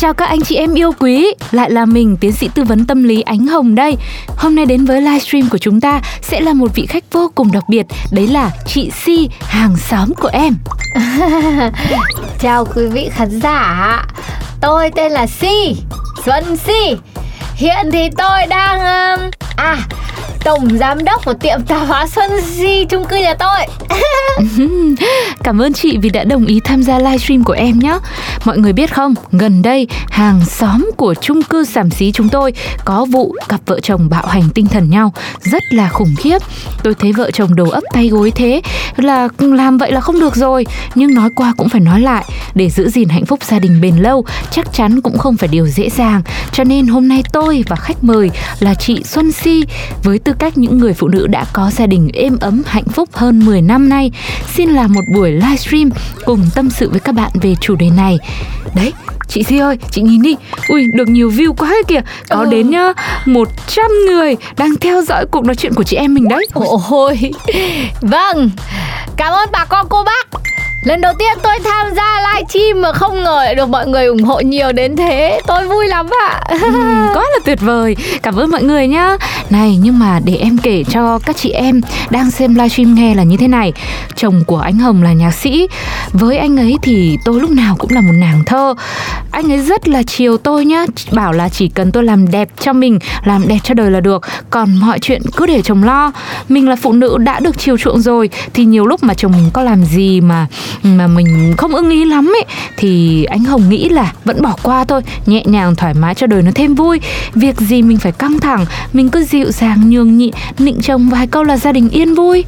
Chào các anh chị em yêu quý, lại là mình tiến sĩ tư vấn tâm lý Ánh Hồng đây. Hôm nay đến với livestream của chúng ta sẽ là một vị khách vô cùng đặc biệt, đấy là chị Si, hàng xóm của em. Chào quý vị khán giả Tôi tên là Si Xuân Si Hiện thì tôi đang um, À Tổng giám đốc của tiệm tạp hóa Xuân Si chung cư nhà tôi Cảm ơn chị vì đã đồng ý tham gia livestream của em nhé. Mọi người biết không, gần đây hàng xóm của chung cư Sảm Xí chúng tôi có vụ cặp vợ chồng bạo hành tinh thần nhau rất là khủng khiếp. Tôi thấy vợ chồng đầu ấp tay gối thế là làm vậy là không được rồi, nhưng nói qua cũng phải nói lại để giữ gìn hạnh phúc gia đình bền lâu chắc chắn cũng không phải điều dễ dàng. Cho nên hôm nay tôi và khách mời là chị Xuân Si với tư cách những người phụ nữ đã có gia đình êm ấm hạnh phúc hơn 10 năm nay xin làm một buổi livestream cùng tâm sự với các bạn về chủ đề này. Đấy, chị Si ơi, chị nhìn đi. Ui, được nhiều view quá kìa. Có đến nhá 100 người đang theo dõi cuộc nói chuyện của chị em mình đấy. Ôi Vâng Cảm ơn bà con cô bác Lần đầu tiên tôi tham gia livestream mà không ngờ lại được mọi người ủng hộ nhiều đến thế. Tôi vui lắm ạ. Ừ, quá là tuyệt vời. Cảm ơn mọi người nhá. Này nhưng mà để em kể cho các chị em đang xem livestream nghe là như thế này. Chồng của anh hồng là nhạc sĩ. Với anh ấy thì tôi lúc nào cũng là một nàng thơ anh ấy rất là chiều tôi nhá. Bảo là chỉ cần tôi làm đẹp cho mình, làm đẹp cho đời là được. Còn mọi chuyện cứ để chồng lo. Mình là phụ nữ đã được chiều chuộng rồi, thì nhiều lúc mà chồng mình có làm gì mà mà mình không ưng ý lắm ấy, thì anh hồng nghĩ là vẫn bỏ qua thôi, nhẹ nhàng thoải mái cho đời nó thêm vui. Việc gì mình phải căng thẳng, mình cứ dịu dàng, nhường nhịn, nịnh chồng vài câu là gia đình yên vui.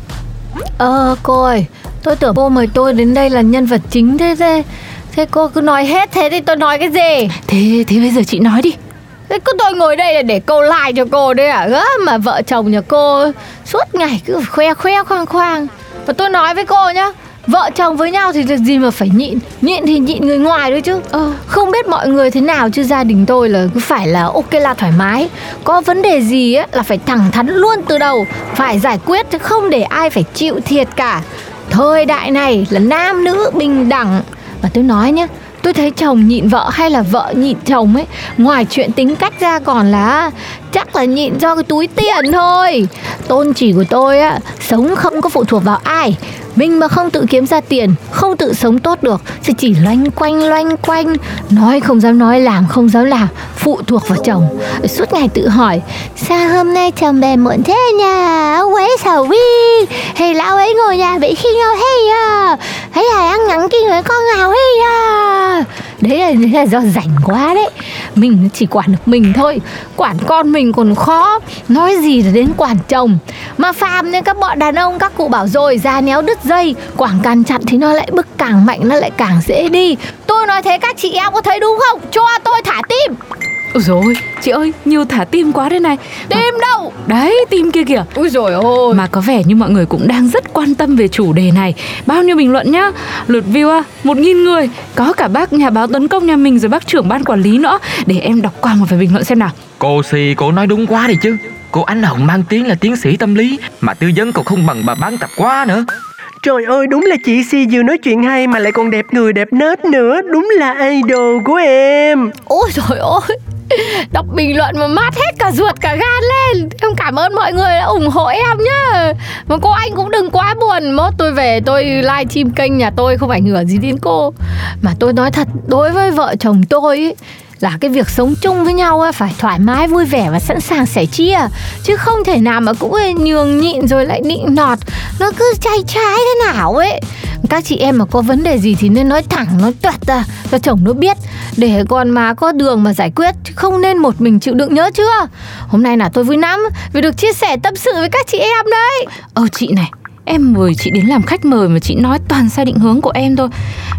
Ờ cô ơi, Tôi tưởng cô mời tôi đến đây là nhân vật chính thế thế. Thế cô cứ nói hết thế thì tôi nói cái gì? Thế thế bây giờ chị nói đi. Thế cứ tôi ngồi đây là để câu like cho cô đấy à Gớm mà vợ chồng nhà cô Suốt ngày cứ khoe khoe khoang khoang. Và tôi nói với cô nhá Vợ chồng với nhau thì việc gì mà phải nhịn. Nhịn thì nhịn người ngoài thôi chứ. Ờ. Không biết mọi người thế nào chứ gia đình tôi là cứ phải là ok là thoải mái. Có vấn đề gì á là phải thẳng thắn luôn từ đầu Phải giải quyết chứ không để ai phải chịu thiệt cả. Thời đại này là nam nữ bình đẳng mà tôi nói nhé, Tôi thấy chồng nhịn vợ hay là vợ nhịn chồng ấy Ngoài chuyện tính cách ra còn là Chắc là nhịn do cái túi tiền thôi. Tôn chỉ của tôi á Sống không có phụ thuộc vào ai. Mình mà không tự kiếm ra tiền Không tự sống tốt được Thì chỉ loanh quanh loanh quanh. Nói không dám nói làm không dám làm Phụ thuộc vào chồng. Suốt ngày tự hỏi Sao hôm nay chồng về muộn thế nhà Ông ấy sầu vi. Hay lão ấy ngồi nhà vệ sinh đâu hay à Hay là ăn ngắn kinh với con nào hay à Đấy là, đấy là do rảnh quá đấy. Mình chỉ quản được mình thôi. Quản con mình còn khó. Nói gì là đến quản chồng? Mà phàm nên các bọn đàn ông, các cụ bảo rồi Ra néo đứt dây. Quảng càng chặt thì nó lại bức càng mạnh, Nó lại càng dễ đi. Tôi nói thế các chị em có thấy đúng không? Cho tôi thả tim. Ôi rồi chị ơi nhiều thả tim quá đây này. Tim đâu? Đấy tim kia kìa. Ui rồi ôi. Mà có vẻ như mọi người cũng đang rất quan tâm về chủ đề này. Bao nhiêu bình luận nhá. Lượt view à một nghìn người. Có cả bác nhà báo tấn công nhà mình rồi bác trưởng ban quản lý nữa. Để em đọc qua một vài bình luận xem nào. Cô Si cô nói đúng quá đi chứ. Cô Ánh Hồng mang tiếng là tiến sĩ tâm lý Mà tư vấn còn không bằng bà bán tạp quá nữa Trời ơi đúng là chị Si vừa nói chuyện hay mà lại còn đẹp người đẹp nết nữa. Đúng là idol của em. Ôi trời ơi Đọc bình luận mà mát hết cả ruột cả gan lên. Em cảm ơn mọi người đã ủng hộ em nhá. Mà cô anh cũng đừng quá buồn. Mốt tôi về tôi live stream kênh nhà tôi Không ảnh hưởng gì đến cô. Mà tôi nói thật Đối với vợ chồng tôi ấy, là cái việc sống chung với nhau ấy, phải thoải mái vui vẻ và sẵn sàng sẻ chia. Chứ không thể nào mà cũng nhường nhịn rồi lại nịnh nọt. Nó cứ chay trái thế nào ấy. Các chị em mà có vấn đề gì thì nên nói thẳng nói toẹt ra cho chồng nó biết. Để còn mà có đường mà giải quyết chứ không nên một mình chịu đựng nhớ chưa? Hôm nay là tôi vui lắm vì được chia sẻ tâm sự với các chị em đấy. Ô chị này Em mời chị đến làm khách mời mà chị nói toàn sai định hướng của em thôi.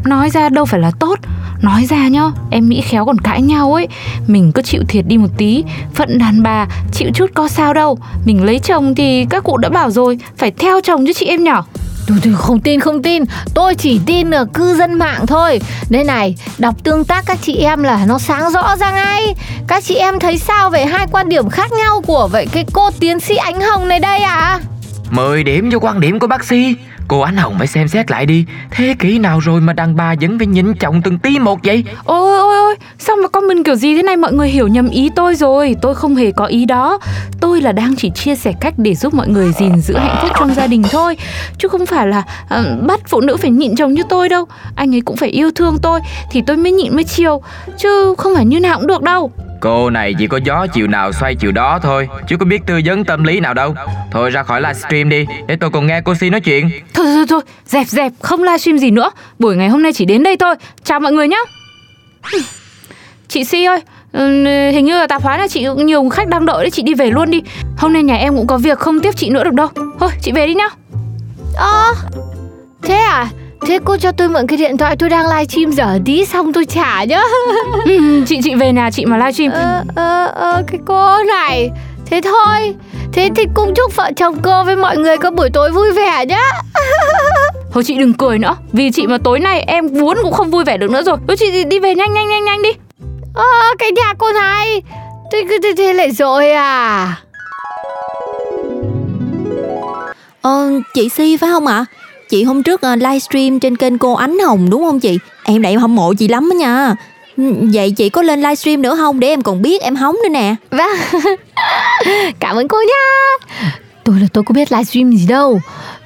Nói ra đâu phải là tốt. Nói ra nhá Em nghĩ khéo còn cãi nhau ấy. Mình cứ chịu thiệt đi một tí. Phận đàn bà chịu chút có sao đâu. Mình lấy chồng thì các cụ đã bảo rồi Phải theo chồng chứ chị em nhỏ. Tôi, tôi không tin không tin. Tôi chỉ tin là cư dân mạng thôi. Đây này đọc tương tác các chị em là nó sáng rõ ra ngay. Các chị em thấy sao về hai quan điểm khác nhau Của vậy cái cô tiến sĩ Ánh Hồng này đây à 10 điểm cho quan điểm của bác sĩ. Cô Ánh Hồng phải xem xét lại đi. Thế kỷ nào rồi mà đàn bà vẫn phải nhịn chồng từng tí một vậy? Ôi ôi ôi Sao mà comment kiểu gì thế này? Mọi người hiểu nhầm ý tôi rồi. Tôi không hề có ý đó. Tôi là đang chỉ chia sẻ cách để giúp mọi người gìn giữ hạnh phúc trong gia đình thôi. Chứ không phải là uh, bắt phụ nữ phải nhịn chồng như tôi đâu. Anh ấy cũng phải yêu thương tôi Thì tôi mới nhịn mới chiều. Chứ không phải như nào cũng được đâu. Cô này chỉ có gió chiều nào xoay chiều đó thôi, Chứ có biết tư vấn tâm lý nào đâu. Thôi ra khỏi livestream đi, Để tôi còn nghe cô Si nói chuyện. Thôi thôi thôi Dẹp dẹp, Không livestream gì nữa. Buổi ngày hôm nay chỉ đến đây thôi. Chào mọi người nhé Chị Si ơi Hình như là tạp hóa là chị, nhiều khách đang đợi đấy, Chị đi về luôn đi. Hôm nay nhà em cũng có việc không tiếp chị nữa được đâu. Thôi, chị về đi nhá. Ơ, Thế à? Thế cô cho tôi mượn cái điện thoại tôi đang livestream giờ tí xong tôi trả nhá. Ừ, Chị chị về nhà chị mà livestream Ờ ờ ờ cái cô này. Thế thôi. Thế thì cũng chúc vợ chồng cô với mọi người có buổi tối vui vẻ nhá. Thôi chị đừng cười nữa. Vì chị mà tối nay em muốn cũng không vui vẻ được nữa rồi. Thôi chị đi về nhanh nhanh nhanh nhanh đi. Ơ cái nhà cô này. Thế cứ thế, thế lại rồi à. Ờ, chị Si phải không ạ? Chị hôm trước uh, livestream trên kênh cô Ánh Hồng đúng không chị? Em lại hâm mộ chị lắm đó nha. Ừ, Vậy chị có lên livestream nữa không? Để em còn biết em hóng nữa nè. Vâng. Cảm ơn cô nhá Tôi là tôi có biết livestream gì đâu.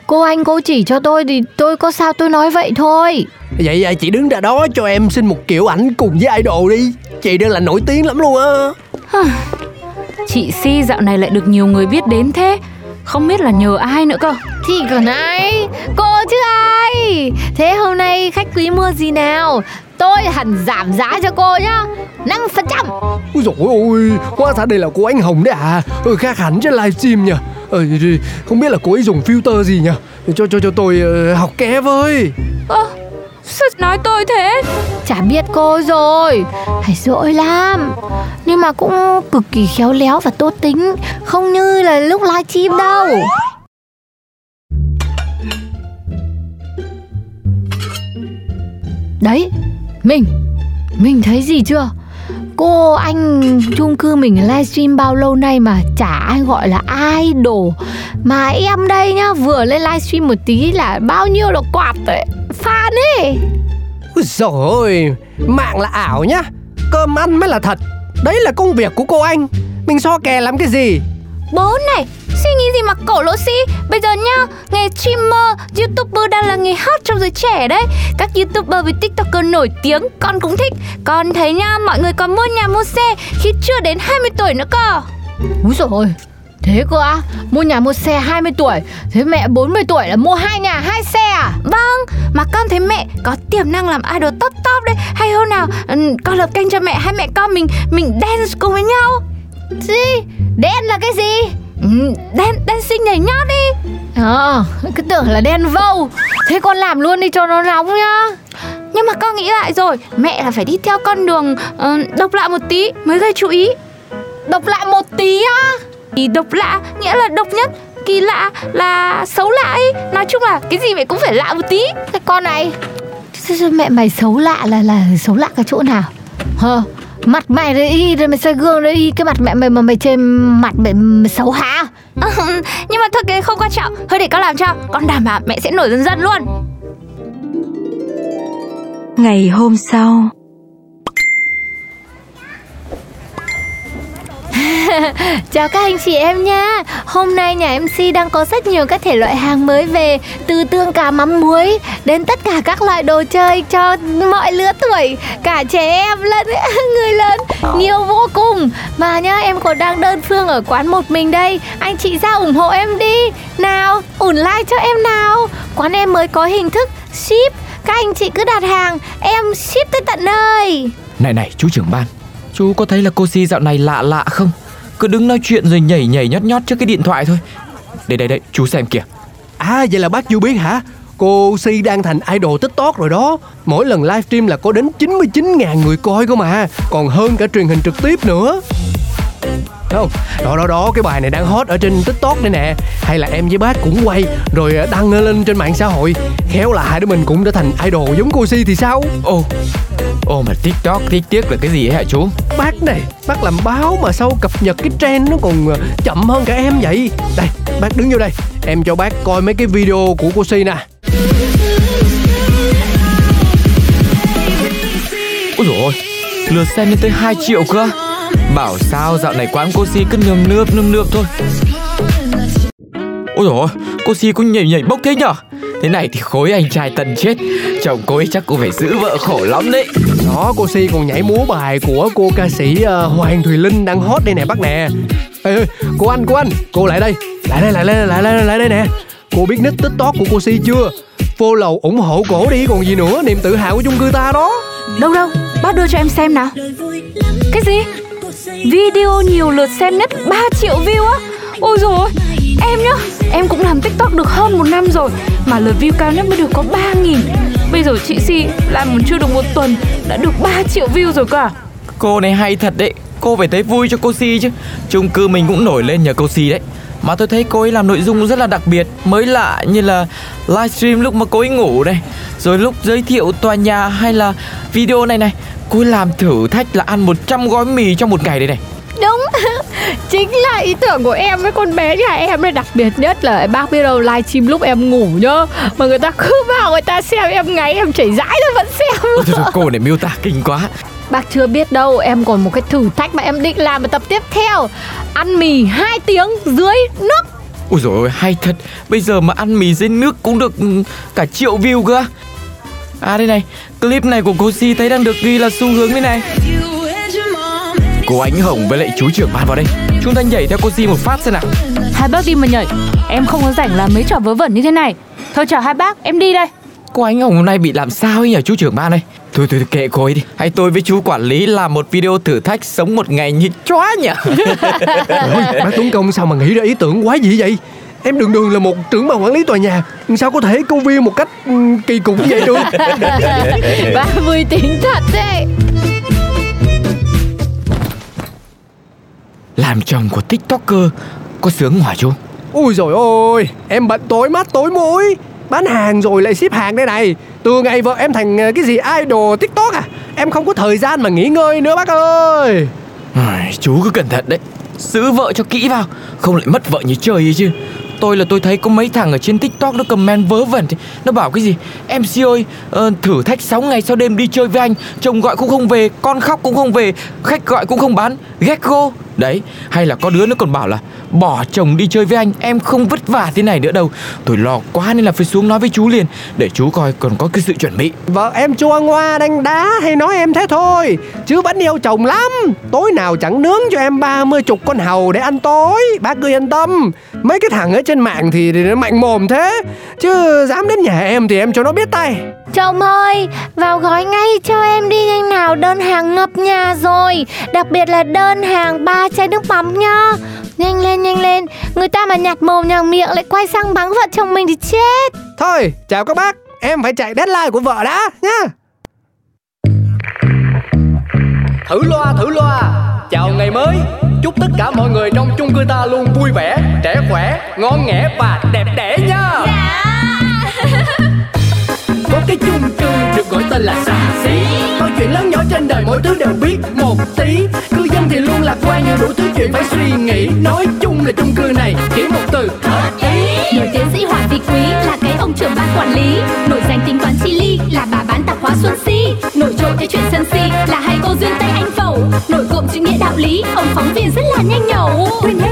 Cô anh cô chỉ cho tôi thì tôi có sao tôi nói vậy thôi. Vậy à, chị đứng ra đó cho em xin một kiểu ảnh cùng với idol đi. Chị đang là nổi tiếng lắm luôn á. Chị Si dạo này lại được nhiều người biết đến thế Không biết là nhờ ai nữa cơ. Thì còn ai? Cô chứ ai? Thế hôm nay khách quý mua gì nào? Tôi hẳn giảm giá cho cô nhá. 5% Ôi dồi ôi, hóa ra đây là cô Ánh Hồng đấy à ừ, Khác hẳn trên livestream nhỉ. Ờ, Không biết là cô ấy dùng filter gì nhỉ? Cho cho cho tôi ờ, học ké với. Ơ Sao nói tôi thế? Chả biết cô rồi. Hay dỗi lắm. Nhưng mà cũng cực kỳ khéo léo và tốt tính. Không như là lúc livestream đâu. Đấy Mình Mình thấy gì chưa? Cô anh chung cư mình livestream bao lâu nay mà chả ai gọi là idol. Mà em đây nhá, Vừa lên livestream một tí là bao nhiêu là quạt đấy Fan ấy Ôi dồi ôi, mạng là ảo nhá. Cơm ăn mới là thật. Đấy là công việc của cô anh. Mình so kè làm cái gì? Bố này, suy nghĩ gì mà cổ lỗ sĩ? Bây giờ nhá, nghề streamer, youtuber đang là nghề hot trong giới trẻ đấy. Các youtuber với tiktoker nổi tiếng con cũng thích. Con thấy nhá, mọi người còn mua nhà mua xe khi chưa đến 20 tuổi nữa cơ. Úi dồi ôi Thế cơ á? Mua nhà mua xe 20 tuổi Thế mẹ 40 tuổi là mua hai nhà hai xe à? Vâng, mà con thấy mẹ có tiềm năng làm idol top top đấy. Hay hôm nào ừ, con lập kênh cho mẹ hai mẹ con mình mình dance cùng với nhau. Gì? Đen là cái gì? Ừ, Dance, dancing nhảy nhót đi. Ờ Cứ tưởng là đen vâu. Thế con làm luôn đi cho nó nóng nhá. Nhưng mà con nghĩ lại rồi Mẹ là phải đi theo con đường ờ, độc lạ một tí mới gây chú ý. Độc lạ một tí á Thì độc lạ nghĩa là độc nhất. Kỳ lạ là xấu lạ ấy. Nói chung là cái gì mẹ cũng phải lạ một tí. Cái con này. Mẹ mày xấu lạ là là xấu lạ cái chỗ nào? Hờ Mặt mày đấy y rồi mày soi gương đấy y. Cái mặt mẹ mày mà mày chê mặt mày, mày xấu hả? Nhưng mà thôi cái không quan trọng. Thôi để con làm cho. Con đảm bảo mẹ sẽ nổi dần dần luôn. Ngày hôm sau Chào các anh chị em nha Hôm nay nhà MC đang có rất nhiều các thể loại hàng mới về, Từ tương cà mắm muối Đến tất cả các loại đồ chơi cho mọi lứa tuổi, Cả trẻ em lẫn người lớn. Nhiều vô cùng. Mà nhá, em còn đang đơn phương ở quán một mình đây. Anh chị ra ủng hộ em đi. Nào ủng like cho em nào. Quán em mới có hình thức ship. Các anh chị cứ đặt hàng, Em ship tới tận nơi. Này này, chú trưởng ban. Chú có thấy là cô Si dạo này lạ lạ không? Cứ đứng nói chuyện rồi nhảy nhảy nhót nhót trước cái điện thoại thôi. Đây đây đây chú xem kìa. À vậy là bác chưa biết hả? Cô Si đang thành idol TikTok rồi đó. Mỗi lần livestream là có đến 99.000 người coi cơ mà. Còn hơn cả truyền hình trực tiếp nữa. Không? Đó đó đó cái bài này đang hot ở trên TikTok đây nè. Hay là em với bác cũng quay Rồi đăng lên trên mạng xã hội. Khéo là hai đứa mình cũng đã thành idol giống cô Si thì sao? Ồ Ồ mà TikTok tiếc là cái gì ấy hả chú? Bác này Bác làm báo mà sao cập nhật cái trend nó còn ờ, chậm hơn cả em vậy? Đây bác đứng vô đây. Em cho bác coi mấy cái video của cô Si nè. Ôi dồi ôi Lượt xem lên tới 2 triệu cơ. Bảo sao dạo này quán cô Si cứ nườm nượp nườm nượp thôi. Ôi dồi ôi Cô Si cũng nhảy nhảy bốc thế nhở? Thế này thì khối anh trai tần chết Chồng cô ấy chắc cũng phải giữ vợ khổ lắm đấy. Đó cô Si còn nhảy múa bài của cô ca sĩ uh, Hoàng Thùy Linh đang hot đây nè bác nè. Ê, ê, cô anh cô anh cô lại đây. Lại đây lại đây lại đây lại đây nè. Cô biết nick tiktok của cô Si chưa? Follow ủng hộ cổ đi còn gì nữa? Niềm tự hào của chung cư ta đó. Đâu đâu, bác đưa cho em xem nào. Cái gì? Video nhiều lượt xem nhất 3 triệu view á. Ôi rồi em nhá Em cũng làm tiktok được hơn một năm rồi Mà lượt view cao nhất mới được có 3.000 Bây giờ chị Si làm một chưa được một tuần Đã được 3 triệu view rồi cả à? Cô này hay thật đấy, Cô phải thấy vui cho cô Si chứ. Chung cư mình cũng nổi lên nhờ cô Si đấy. Mà tôi thấy cô ấy làm nội dung rất là đặc biệt, Mới lạ như là livestream lúc mà cô ấy ngủ này Rồi lúc giới thiệu tòa nhà hay là video này này, Cô ấy làm thử thách là ăn 100 gói mì trong một ngày đây này. Chính là ý tưởng của em với con bé nhà em đấy Đặc biệt nhất là bác biết đâu livestream lúc em ngủ nhá. Mà người ta cứ vào người ta xem em ngáy Em chảy rãi rồi vẫn xem Ôi, thôi, thôi, Cô này miêu tả kinh quá. Bác chưa biết đâu Em còn một cái thử thách mà em định làm ở tập tiếp theo. Ăn mì 2 tiếng dưới nước. Ui dồi ôi hay thật. Bây giờ mà ăn mì dưới nước cũng được ừ, cả triệu view cơ. À đây này Clip này của cô Si thấy đang được ghi là xu hướng đây này Cô Ánh Hồng với lại chú trưởng ban vào đây. Chúng ta nhảy theo cô Si một phát xem nào. Hai bác đi mà nhảy. Em không có rảnh làm mấy trò vớ vẩn như thế này. Thôi chào hai bác, em đi đây. Cô Ánh Hồng hôm nay bị làm sao ấy nhỉ chú trưởng ban ơi? Thôi thôi, thôi kệ cô ấy đi. Hay tôi với chú quản lý làm một video thử thách sống một ngày như chóa nhỉ? Ôi, bác Tuấn Công sao mà nghĩ ra ý tưởng quá gì vậy? Em đường đường là một trưởng ban quản lý tòa nhà. Sao có thể câu view một cách ừ, kỳ cục như vậy được? Bác vui tính thật đấy Làm chồng của tiktoker Có sướng hỏa chú? Ui rồi ôi Em bận tối mắt tối mũi. Bán hàng rồi lại ship hàng đây này. Từ ngày vợ em thành ờ, cái gì idol tiktok à? Em không có thời gian mà nghỉ ngơi nữa bác ơi. Chú cứ cẩn thận đấy. Giữ vợ cho kỹ vào Không lại mất vợ như chơi ấy chứ. Tôi là tôi thấy có mấy thằng ở trên tiktok nó comment vớ vẩn thì Nó bảo cái gì? MC ơi ờ, thử thách 6 ngày sau đêm đi chơi với anh. Chồng gọi cũng không về Con khóc cũng không về Khách gọi cũng không bán. Ghét go Đấy hay là có đứa nó còn bảo là Bỏ chồng đi chơi với anh Em không vất vả thế này nữa đâu. Tôi lo quá nên là phải xuống nói với chú liền Để chú coi còn có cái sự chuẩn bị. Vợ em chua ngoa đánh đá hay nói em thế thôi. Chứ vẫn yêu chồng lắm. Tối nào chẳng nướng cho em ba mươi chục con hầu để ăn tối. Bác cứ yên tâm. Mấy cái thằng ở trên mạng thì, thì nó mạnh mồm thế. Chứ dám đến nhà em thì em cho nó biết tay. Chồng ơi, vào gói ngay cho em đi nhanh nào Đơn hàng ngập nhà rồi. Đặc biệt là đơn hàng ba chai nước mắm nhá. Nhanh lên, nhanh lên. Người ta mà nhặt mồm nhàng miệng lại quay sang mắng vợ chồng mình thì chết. Thôi chào các bác. Em phải chạy deadline của vợ đã nhá. Thử loa thử loa. Chào ngày mới. Chúc tất cả mọi người trong chung cư ta luôn vui vẻ Trẻ khỏe, ngon nghẻ và đẹp đẽ nha Có cái chung cư được gọi tên là xà xí. Mọi chuyện lớn nhỏ trên đời mỗi thứ đều biết một tí. Cư dân thì luôn lạc quan nhưng đủ thứ chuyện phải suy nghĩ. Nói chung là chung cư này chỉ một từ. Hợp ý. Nổi tiến sĩ Hoàng Vị Quý là cái ông trưởng ban quản lý. Nổi danh tính toán chi ly là bà bán tạp hóa Xuân Si. Nổi trội cái chuyện sân si là hai cô duyên tay anh phẩu. Nổi cộm chữ nghĩa đạo lý ông phóng viên rất là nhanh nhẩu. Quên hết